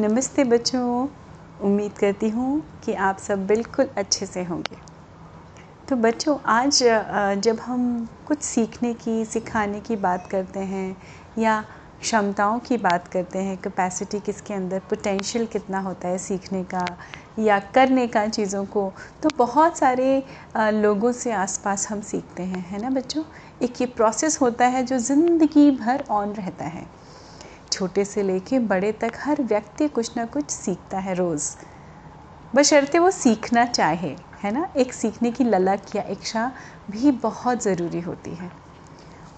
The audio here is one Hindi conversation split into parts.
नमस्ते बच्चों। उम्मीद करती हूँ कि आप सब बिल्कुल अच्छे से होंगे। तो बच्चों, आज जब हम कुछ सीखने की, सिखाने की बात करते हैं या क्षमताओं की बात करते हैं कैपेसिटी किसके अंदर पोटेंशियल कितना होता है सीखने का या करने का चीज़ों को तो बहुत सारे लोगों से आसपास हम सीखते हैं, है ना बच्चों? एक ये प्रोसेस होता है जो ज़िंदगी भर ऑन रहता है। छोटे से लेके बड़े तक हर व्यक्ति कुछ ना कुछ सीखता है रोज़। बशर्ते वो सीखना चाहे, है ना? एक सीखने की ललक या इच्छा भी बहुत ज़रूरी होती है।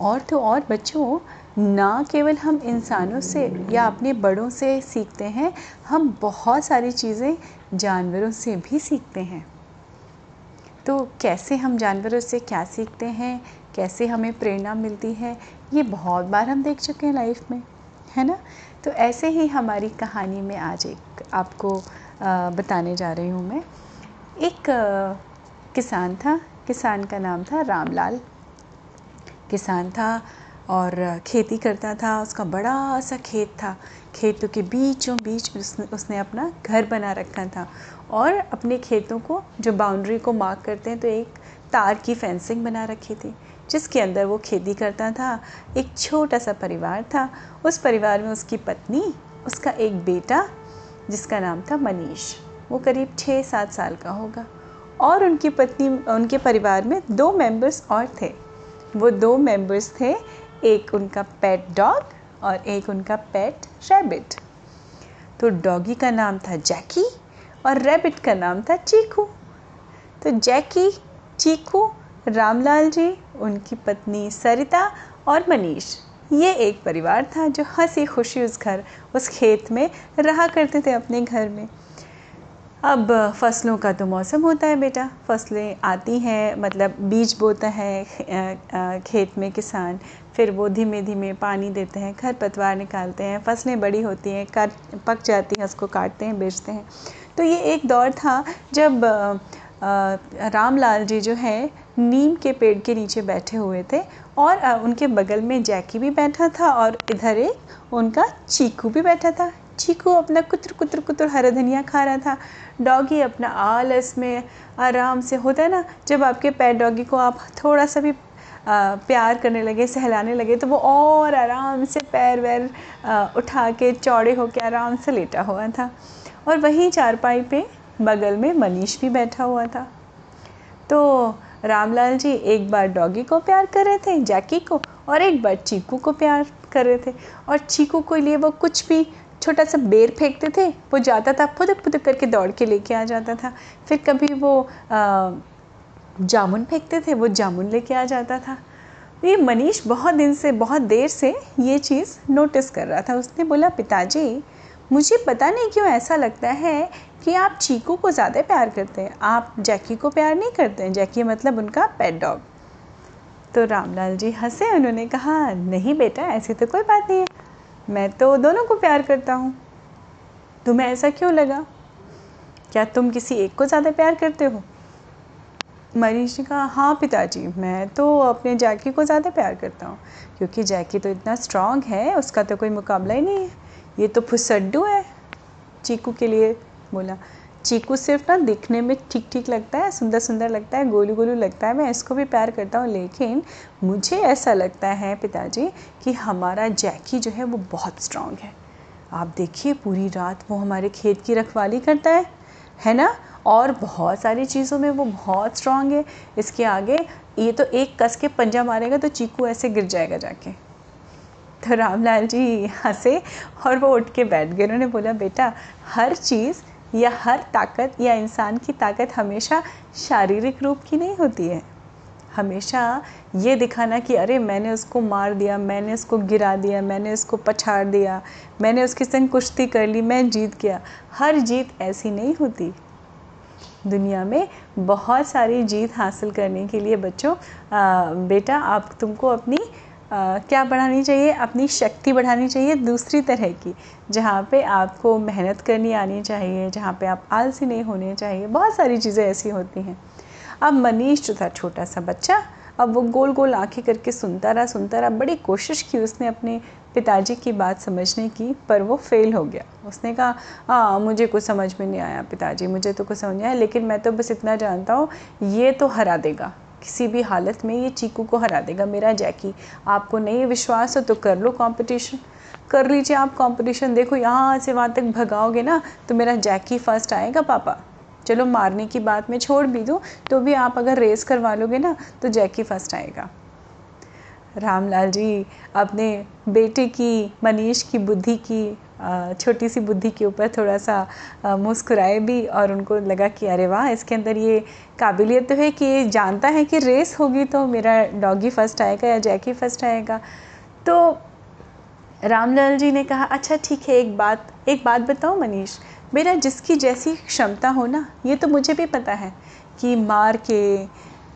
और तो और बच्चों, ना केवल हम इंसानों से या अपने बड़ों से सीखते हैं, हम बहुत सारी चीज़ें जानवरों से भी सीखते हैं। तो कैसे हम जानवरों से क्या सीखते हैं? कैसे हमें प्रेरणा मिलती है? ये बहुत बार हम देख चुके हैं लाइफ में। है ना? तो ऐसे ही हमारी कहानी में आज एक आपको बताने जा रही हूँ मैं। एक किसान था। किसान का नाम था रामलाल। किसान था और खेती करता था। उसका बड़ा सा खेत था। खेतों के बीचों बीच उसने उसने अपना घर बना रखा था और अपने खेतों को, जो बाउंड्री को मार्क करते हैं तो एक तार की फेंसिंग बना रखी थी। जिसके अंदर वो खेती करता था, एक छोटा सा परिवार था। उस परिवार में उसकी पत्नी, उसका एक बेटा, जिसका नाम था मनीष। वो करीब छः सात साल का होगा। और उनकी पत्नी, उनके परिवार में दो मेंबर्स और थे। वो दो मेंबर्स थे, एक उनका पेट डॉग और एक उनका पेट रैबिट तो डॉगी का नाम था जैकी और रैबिट का नाम था चीकू। तो जैकी चीकू, रामलाल जी उनकी पत्नी सरिता और मनीष। ये एक परिवार था जो हँसी खुशी उस घर, उस खेत में रहा करते थे अपने घर में। अब फ़सलों का तो मौसम होता है बेटा। फ़सलें आती हैं मतलब बीज बोता है खेत में किसान। फिर वो धीमे धीमे पानी देते हैं खर पतवार निकालते हैं। फ़सलें बड़ी होती हैं काट पक जाती हैं, उसको काटते हैं, बेचते हैं। तो ये एक दौर था जब रामलाल जी जो है नीम के पेड़ के नीचे बैठे हुए थे और उनके बगल में जैकी भी बैठा था और इधर एक उनका चीकू भी बैठा था। चीकू अपना कुतर कुतर कुतर हरा धनिया खा रहा था। डॉगी अपना आलस में आराम से होता है ना, जब आपके पैर डॉगी को आप थोड़ा सा भी प्यार करने लगे, सहलाने लगे तो वो और आराम से पैर वैर उठा के चौड़े होकर आराम से लेटा हुआ था। और वहीं चारपाई पे बगल में मनीष भी बैठा हुआ था। तो रामलाल जी एक बार डॉगी को प्यार कर रहे थे, जैकी को, और एक बार चीकू को प्यार कर रहे थे। और चीकू को लिए वो कुछ भी छोटा सा बेर फेंकते थे, वो जाता था फुदक फुदक करके दौड़ के लेके आ जाता था। फिर कभी वो जामुन फेंकते थे, वो जामुन लेके आ जाता था। ये मनीष बहुत दिन से, बहुत देर से ये चीज़ नोटिस कर रहा था। उसने बोला, पिताजी मुझे पता नहीं क्यों ऐसा लगता है कि आप चीकू को ज़्यादा प्यार करते हैं। आप जैकी को प्यार नहीं करते हैं। जैकी मतलब उनका पेट डॉग तो रामलाल जी हंसे, उन्होंने कहा, नहीं बेटा, ऐसी तो कोई बात नहीं है। मैं तो दोनों को प्यार करता हूँ। तुम्हें ऐसा क्यों लगा? क्या तुम किसी एक को ज़्यादा प्यार करते हो? मनीष ने कहा हाँ पिताजी, मैं तो अपने जैकी को ज़्यादा प्यार करता हूँ। क्योंकि जैकी तो इतना स्ट्रांग है, उसका तो कोई मुकाबला ही नहीं है। ये तो फुसड्डू है। चीकू के लिए बोला। चीकू सिर्फ़ ना दिखने में ठीक ठीक लगता है सुंदर सुंदर लगता है गोलू गोलू लगता है। मैं इसको भी प्यार करता हूँ, लेकिन मुझे ऐसा लगता है पिताजी कि हमारा जैकी जो है वो बहुत स्ट्रांग है। आप देखिए पूरी रात वो हमारे खेत की रखवाली करता है है ना? और बहुत सारी चीज़ों में वो बहुत स्ट्रांग है। इसके आगे ये तो एक कस के पंजा मारेगा तो चीकू ऐसे गिर जाएगा जाके। तो रामलाल जी हंसे और वो उठ के बैठ गए। उन्होंने बोला बेटा हर चीज़ या हर ताकत या इंसान की ताकत हमेशा शारीरिक रूप की नहीं होती है। हमेशा ये दिखाना कि अरे मैंने उसको मार दिया मैंने उसको गिरा दिया मैंने उसको पछाड़ दिया मैंने उसके संग कुश्ती कर ली मैं जीत गया। हर जीत ऐसी नहीं होती। दुनिया में बहुत सारी जीत हासिल करने के लिए बच्चों आ, बेटा आप तुमको अपनी क्या बढ़ानी चाहिए? अपनी शक्ति बढ़ानी चाहिए दूसरी तरह की, जहाँ पे आपको मेहनत करनी आनी चाहिए, जहाँ पे आप आलसी नहीं होने चाहिए। बहुत सारी चीज़ें ऐसी होती हैं। अब मनीष जो था छोटा सा बच्चा, अब वो गोल गोल आँखें करके सुनता रहा सुनता रहा। बड़ी कोशिश की उसने अपने पिताजी की बात समझने की, पर वो फेल हो गया। उसने कहा हाँ मुझे कुछ समझ में नहीं आया पिताजी, मुझे तो कुछ समझ नहीं आया, लेकिन मैं तो बस इतना जानता हूँ, ये तो हरा देगा। किसी भी हालत में ये चीकू को हरा देगा। मेरा जैकी, आपको नहीं विश्वास हो तो कर लो कंपटीशन कर लीजिए आप कंपटीशन देखो, यहाँ से वहाँ तक भगाओगे ना तो मेरा जैकी फ़र्स्ट आएगा, पापा। चलो, मारने की बात मैं छोड़ भी दूँ तो भी आप अगर रेस करवा लोगे ना तो जैकी फ़र्स्ट आएगा। रामलाल जी, अपने बेटे की, मनीष की, बुद्धि की छोटी सी बुद्धि के ऊपर थोड़ा सा मुस्कुराए भी और उनको लगा कि, अरे वाह, इसके अंदर ये काबिलियत तो है कि ये जानता है कि रेस होगी तो मेरा डॉगी फ़र्स्ट आएगा या जैकी फ़र्स्ट आएगा। तो रामलाल जी ने कहा अच्छा ठीक है, एक बात एक बात बताओ मनीष, मेरा जिसकी जैसी क्षमता हो ना, ये तो मुझे भी पता है कि मार के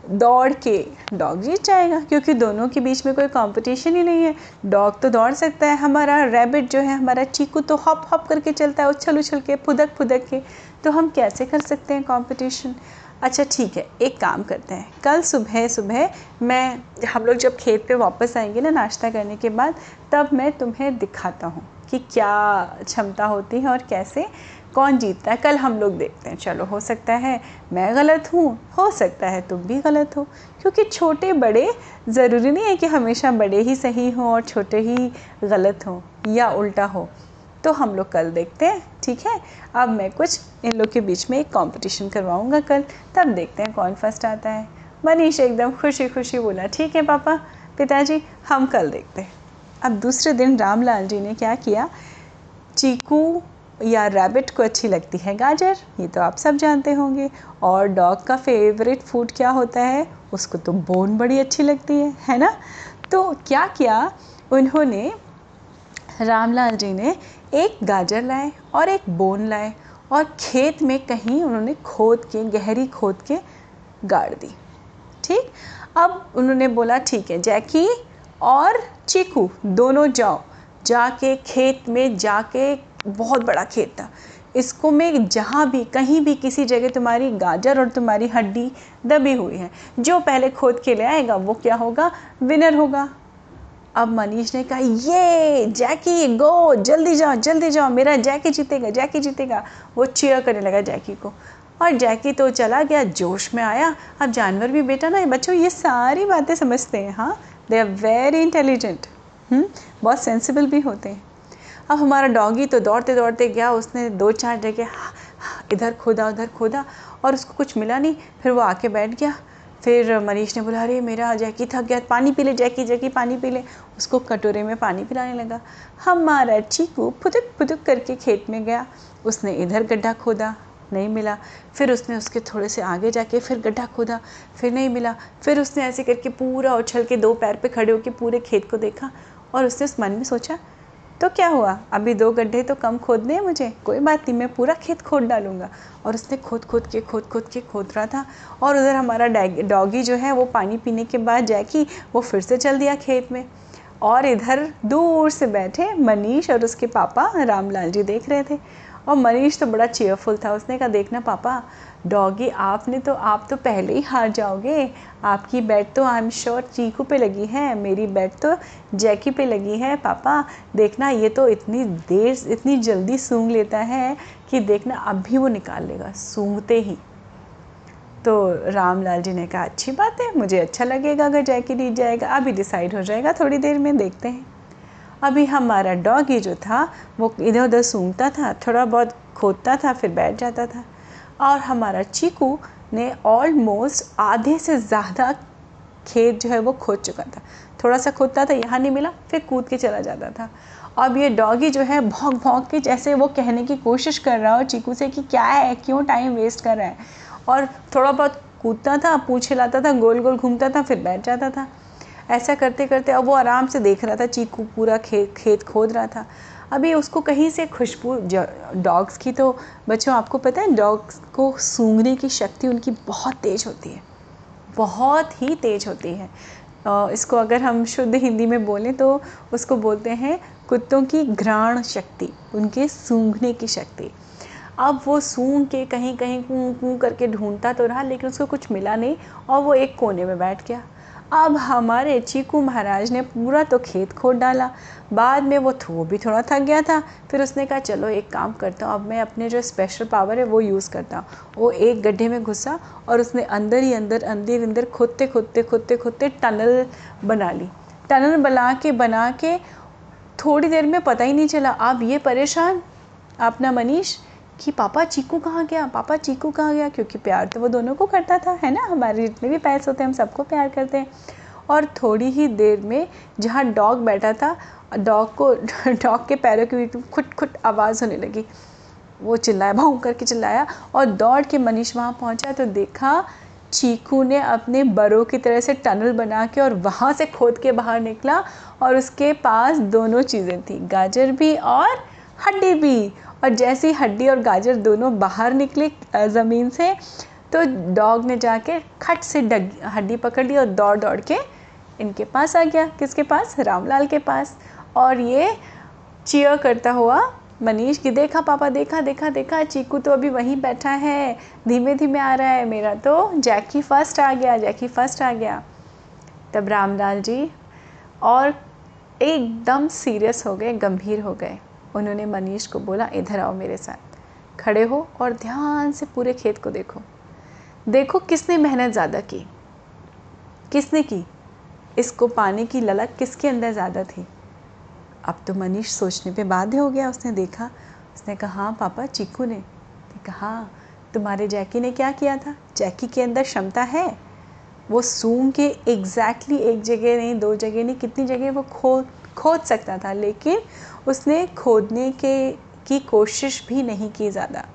दौड़ के डॉग जीत जाएगा, क्योंकि दोनों के बीच में कोई कंपटीशन ही नहीं है। डॉग तो दौड़ सकता है, हमारा रैबिट जो है, हमारा चीकू तो हॉप हॉप करके चलता है, उछल उछल के, फुदक फुदक के। तो हम कैसे कर सकते हैं कंपटीशन अच्छा ठीक है, एक काम करते हैं। कल सुबह सुबह मैं, हम लोग जब खेत पे वापस आएँगे ना नाश्ता करने के बाद, तब मैं तुम्हें दिखाता हूँ कि क्या क्षमता होती है और कैसे कौन जीतता है? कल हम लोग देखते हैं। चलो, हो सकता है मैं गलत हूँ, हो सकता है तुम भी गलत हो। क्योंकि छोटे बड़े ज़रूरी नहीं है कि हमेशा बड़े ही सही हों और छोटे ही गलत हों या उल्टा हो। तो हम लोग कल देखते हैं, ठीक है? अब मैं कुछ इन लोग के बीच में एक कंपटीशन करवाऊँगा कल। तब देखते हैं कौन फ़र्स्ट आता है। मनीष एकदम खुशी खुशी बोला, ठीक है पापा, पिताजी, हम कल देखते हैं। अब दूसरे दिन रामलाल जी ने क्या किया? चीकू या रैबिट को अच्छी लगती है गाजर, ये तो आप सब जानते होंगे। और डॉग का फेवरेट फ़ूड क्या होता है? उसको तो बोन बड़ी अच्छी लगती है है ना? तो क्या किया? उन्होंने रामलाल जी ने एक गाजर लाए और एक बोन लाए और खेत में कहीं उन्होंने खोद के, गहरी खोद के गाड़ दी, ठीक? अब उन्होंने बोला, ठीक है, जैकी और चीकू, दोनों जाओ, जाके खेत में जाके बहुत बड़ा खेत था। इसको मैं जहाँ भी, कहीं भी किसी जगह तुम्हारी गाजर और तुम्हारी हड्डी दबी हुई है, जो पहले खोद के ले आएगा, वो क्या होगा? विनर होगा। अब मनीष ने कहा, ये जैकी गो जल्दी जाओ जल्दी जाओ, मेरा जैकी जीतेगा जैकी जीतेगा। वो चेयर करने लगा जैकी को। और जैकी तो चला गया, जोश में आया। अब जानवर भी बेटा ना, बच्चों, ये सारी बातें समझते हैं हाँ? दे आर वेरी इंटेलिजेंट बहुत सेंसिबल भी होते हैं। अब हमारा डॉगी तो दौड़ते दौड़ते गया, उसने दो चार जगह, इधर खोदा, उधर खोदा और उसको कुछ मिला नहीं। फिर वो आके बैठ गया। फिर मनीष ने बोला, अरे, मेरा जैकी थक गया, पानी पी ले, जैकी जैकी, पानी पी ले। उसको कटोरे में पानी पिलाने लगा। हमारा चीकू फुदक फुदक करके खेत में गया। उसने इधर गड्ढा खोदा, नहीं मिला। फिर उसने उसके थोड़े से आगे जाके फिर गड्ढा खोदा, फिर नहीं मिला। फिर उसने ऐसे करके पूरा उछल के दो पैर पे खड़े होकर पूरे खेत को देखा और उसने उस मन में सोचा तो क्या हुआ? अभी दो गड्ढे तो कम खोदने हैं मुझे। कोई बात नहीं, मैं पूरा खेत खोद डालूँगा। और उसने खोद खोद के, खोद खोद के खोद रहा था। और उधर हमारा डॉगी जो है, वो पानी पीने के बाद जैकी, वो फिर से चल दिया खेत में। और इधर दूर से बैठे मनीष और उसके पापा रामलाल जी देख रहे थे। और मनीष तो बड़ा चेयरफुल था। उसने कहा, देखना पापा डॉगी आपने तो आप तो पहले ही हार जाओगे। आपकी बैट तो आई एम श्योर चीकू पे लगी है, मेरी बैट तो जैकी पे लगी है। पापा, देखना, ये तो इतनी देर, इतनी जल्दी सूंघ लेता है कि देखना, अब भी वो निकाल लेगा, सूंघते ही। तो रामलाल जी ने कहा, अच्छी बात है, मुझे अच्छा लगेगा अगर जैकी जीत जाएगा। अभी डिसाइड हो जाएगा थोड़ी देर में, देखते हैं। अभी हमारा डॉगी जो था, वो इधर उधर सूंघता था, थोड़ा बहुत खोदता था, फिर बैठ जाता था। और हमारा चीकू ने ऑलमोस्ट आधे से ज़्यादा खेत जो है वो खोद चुका था। थोड़ा सा खोदता था, यहाँ नहीं मिला, फिर कूद के चला जाता था। अब ये डॉगी जो है भौंक भौंक के जैसे वो कहने की कोशिश कर रहा हो चीकू से कि क्या है, क्यों टाइम वेस्ट कर रहा है? और थोड़ा बहुत कूदता था, पूछ हिलाता था गोल गोल घूमता था, फिर बैठ जाता था। ऐसा करते करते अब वो आराम से देख रहा था, चीकू पूरा खेत खेत खोद रहा था। अभी उसको कहीं से खुशबू डॉग्स की तो बच्चों, आपको पता है, डॉग्स को सूंघने की शक्ति उनकी बहुत तेज़ होती है। बहुत ही तेज़ होती है। इसको अगर हम शुद्ध हिंदी में बोलें तो उसको बोलते हैं कुत्तों की घ्राण शक्ति, उनके सूंघने की शक्ति। अब वो सूंघ के कहीं कहीं कूँ कूँ करके ढूंढता तो रहा, लेकिन उसको कुछ मिला नहीं और वो एक कोने में बैठ गया। अब हमारे चीकू महाराज ने पूरा तो खेत खोद डाला। बाद में वो वो भी थोड़ा थक गया था। फिर उसने कहा, चलो, एक काम करता हूँ, अब मैं अपने जो स्पेशल पावर है, वो यूज़ करता हूँ। वो एक गड्ढे में घुसा और उसने अंदर ही अंदर अंदर अंदर खोदते खोदते खोदते खोदते टनल बना ली। टनल बना के बना के थोड़ी देर में पता ही नहीं चला। आप ये परेशान? अपना मनीष? कि पापा चीकू कहाँ गया? पापा चीकू कहाँ गया? क्योंकि प्यार तो वो दोनों को करता था, है ना? हमारे जितने भी पैसे होते हैं, हम सबको प्यार करते हैं। और थोड़ी ही देर में जहाँ डॉग बैठा था, डॉग को, डॉग के पैरों के की खुट खुट आवाज़ होने लगी। वो चिल्लाया भाऊ करके चिल्लाया और दौड़ के मनीष वहाँ पहुँचा तो देखा चीकू ने अपने बरों की तरह से टनल बना के और वहाँ से खोद के बाहर निकला और उसके पास दोनों चीज़ें थी, गाजर भी और हड्डी भी। और जैसी हड्डी और गाजर दोनों बाहर निकले ज़मीन से तो डॉग ने जाके खट से डग, हड्डी पकड़ ली और दौड़ दौड़ के इनके पास आ गया। किसके पास? रामलाल के पास। और ये चीयर करता हुआ, मनीष की, देखा पापा, देखा देखा देखा, चीकू तो अभी वहीं बैठा है। धीमे धीमे आ रहा है मेरा तो। जैकी फ़र्स्ट आ गया, जैकी फ़र्स्ट आ गया। तब रामलाल जी और एकदम सीरियस हो गए, गंभीर हो गए। उन्होंने मनीष को बोला, इधर आओ मेरे साथ। खड़े हो और ध्यान से पूरे खेत को देखो। देखो किसने मेहनत ज़्यादा की। किसने की? इसको पाने की ललक किसके अंदर ज़्यादा थी? अब तो मनीष सोचने पे बाध्य हो गया। उसने देखा, उसने कहा हाँ पापा, चीकू ने। कहा हाँ तुम्हारे जैकी ने क्या किया था? जैकी के अंदर क्षमता है? वो सूंग के एग्जैक्टली exactly एक जगह नहीं, दो जगह नहीं, कितनी जगह वो खोद खोद सकता था, लेकिन उसने खोदने के, की कोशिश भी नहीं की ज़्यादा।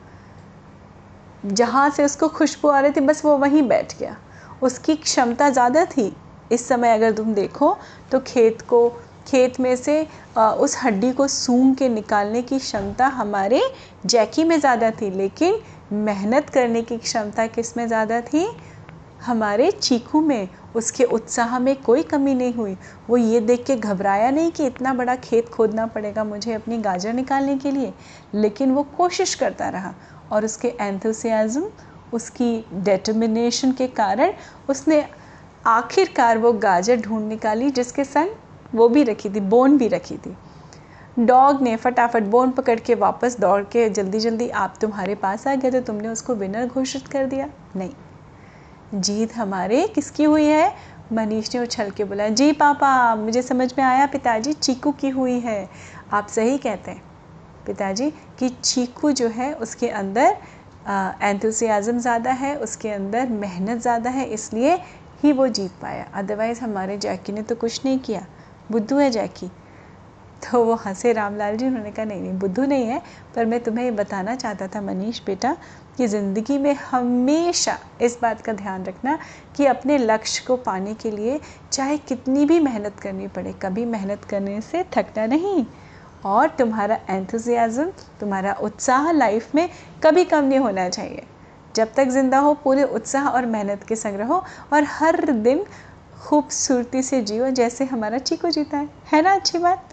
जहाँ से उसको खुशबू आ रही थी, बस वो वहीं बैठ गया। उसकी क्षमता ज़्यादा थी। इस समय अगर तुम देखो तो खेत को, खेत में से उस हड्डी को सूंघ के निकालने की क्षमता हमारे जैकी में ज़्यादा थी, लेकिन मेहनत करने की क्षमता किसमें ज़्यादा थी? हमारे चीकू में। उसके उत्साह में कोई कमी नहीं हुई। वो ये देख के घबराया नहीं कि इतना बड़ा खेत खोदना पड़ेगा मुझे अपनी गाजर निकालने के लिए, लेकिन वो कोशिश करता रहा और उसके एंथुसियाज़म उसकी डेटर्मिनेशन के कारण उसने आखिरकार वो गाजर ढूंढ निकाली जिसके संग वो भी रखी थी बोन भी रखी थी। डॉग ने फटाफट बोन पकड़ के वापस दौड़ के जल्दी जल्दी आप तुम्हारे पास आ गए तो तुमने उसको विनर घोषित कर दिया? नहीं। जीत हमारे किसकी हुई है? मनीष ने उछल के बोला, जी पापा, मुझे समझ में आया पिताजी चीकू की हुई है। आप सही कहते हैं। पिताजी, कि चीकू जो है, उसके अंदर एंथुसियाज़म ज़्यादा है, उसके अंदर मेहनत ज़्यादा है, इसलिए ही वो जीत पाया। अदरवाइज़ हमारे जैकी ने तो कुछ नहीं किया। बुद्धू है जैकी। तो वो हंसे रामलाल जी, उन्होंने कहा, नहीं नहीं, बुद्धू नहीं है, पर मैं तुम्हें ये बताना चाहता था मनीष बेटा कि ज़िंदगी में हमेशा इस बात का ध्यान रखना कि अपने लक्ष्य को पाने के लिए चाहे कितनी भी मेहनत करनी पड़े, कभी मेहनत करने से थकना नहीं। और तुम्हारा एंथुजियाज़म तुम्हारा उत्साह लाइफ में कभी कम नहीं होना चाहिए। जब तक ज़िंदा हो, पूरे उत्साह और मेहनत के संग रहो और हर दिन खूबसूरती से जियो जैसे हमारा चीकू जीता है। है ना, अच्छी बात?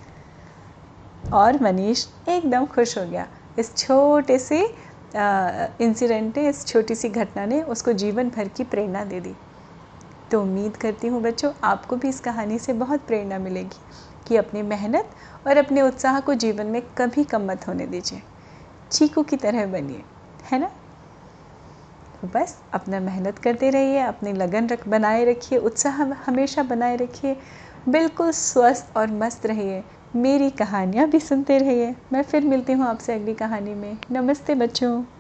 और मनीष एकदम खुश हो गया। इस छोटे से इंसिडेंट ने इस छोटी सी घटना ने उसको जीवन भर की प्रेरणा दे दी। तो उम्मीद करती हूँ बच्चों, आपको भी इस कहानी से बहुत प्रेरणा मिलेगी कि अपनी मेहनत और अपने उत्साह को जीवन में कभी कम मत होने दीजिए। चीकू की तरह बनिए, है ना? तो बस, अपना मेहनत करते रहिए, अपनी लगन रख, बनाए रखिए, उत्साह हमेशा बनाए रखिए, बिल्कुल स्वस्थ और मस्त रहिए। मेरी कहानियाँ भी सुनते रहिए। मैं फिर मिलती हूँ आपसे अगली कहानी में। नमस्ते बच्चों।